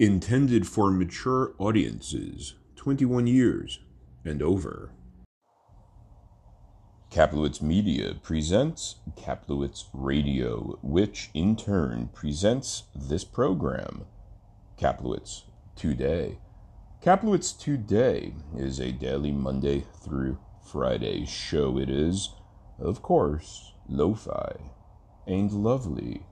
intended for mature audiences 21 years and over. Kaplowitz Media presents Kaplowitz Radio, which in turn presents this program, Kaplowitz Today. Kaplowitz Today is a daily Monday through Friday show. It is, of course, lo fi and lovely.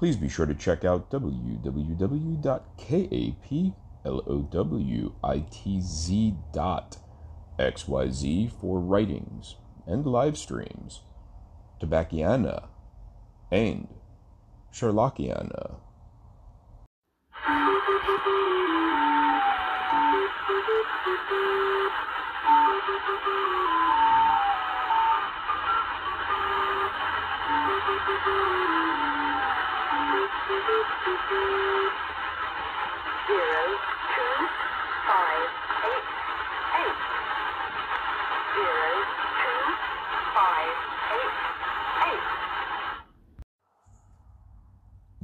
Please be sure to check out www.kaplowitz.xyz for writings and live streams, Tobacciana, and Sherlockiana.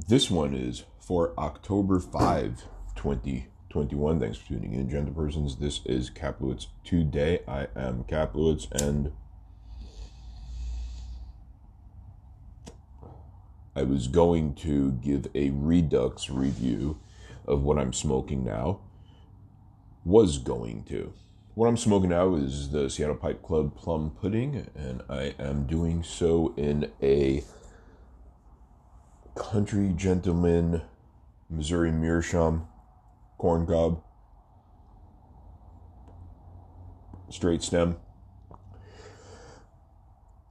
This one is for October 5, 2021. Thanks for tuning in, gentle persons. This is Kaplowitz Today. I am Kaplowitz, and I was going to give a Redux review of what I'm smoking now. Was going to. What I'm smoking now is the Seattle Pipe Club Plum Pudding, and I am doing so in a country gentleman Missouri Meerschaum corn cob straight stem.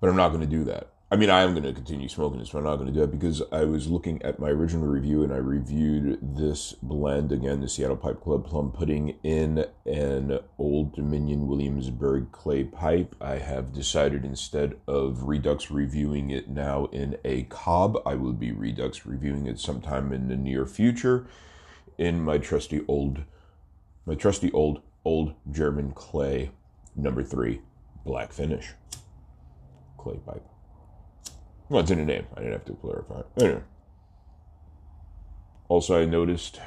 But I'm not going to do that. I mean, I am going to continue smoking this, but I'm not going to do it because I was looking at my original review and I reviewed this blend again, the Seattle Pipe Club Plum Pudding in an Old Dominion Williamsburg clay pipe. I have decided instead of Redux reviewing it now in a cob, I will be Redux reviewing it sometime in the near future in my trusty old, my trusty old, old German clay number three black finish clay pipe. Well, it's in the name. I didn't have to clarify. Anyway. Also, I noticed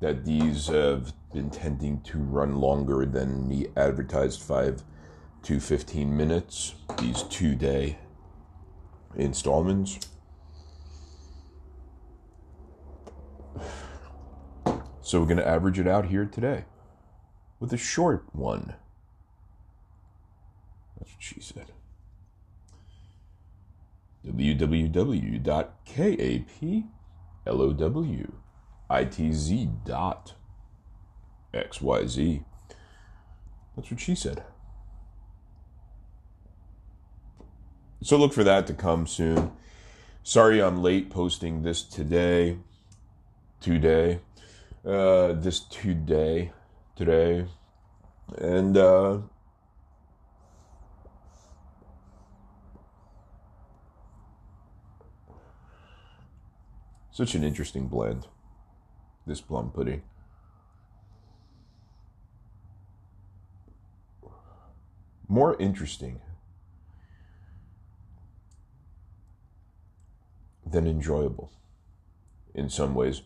that these have been tending to run longer than the advertised 5 to 15 minutes, these two day installments. So, we're going to average it out here today with a short one. That's what she said www.kaplowitz.xyz. That's what she said. So look for that to come soon. Sorry I'm late posting this today. Today. Uh, this today. Today. And, uh, Such an interesting blend, this plum pudding. More interesting than enjoyable in some ways.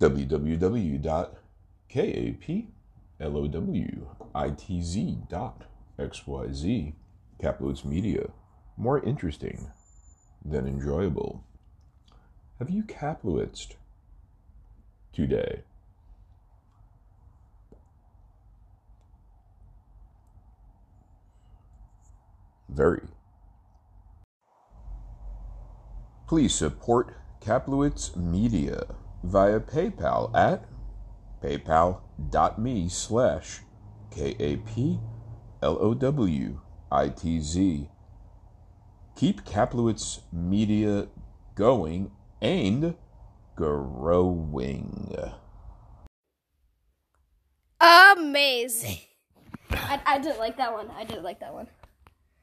www.kaplowitz.xyz. Kaplowitz Media. More interesting than enjoyable. Have you Kaplowitzed today? Very. Please support Kaplowitz Media via PayPal at paypal.me slash K-A-P-L-O-W-I-T-Z. Keep Kaplowitz Media going and growing. Amazing. I, I did like that one. I didn't like that one.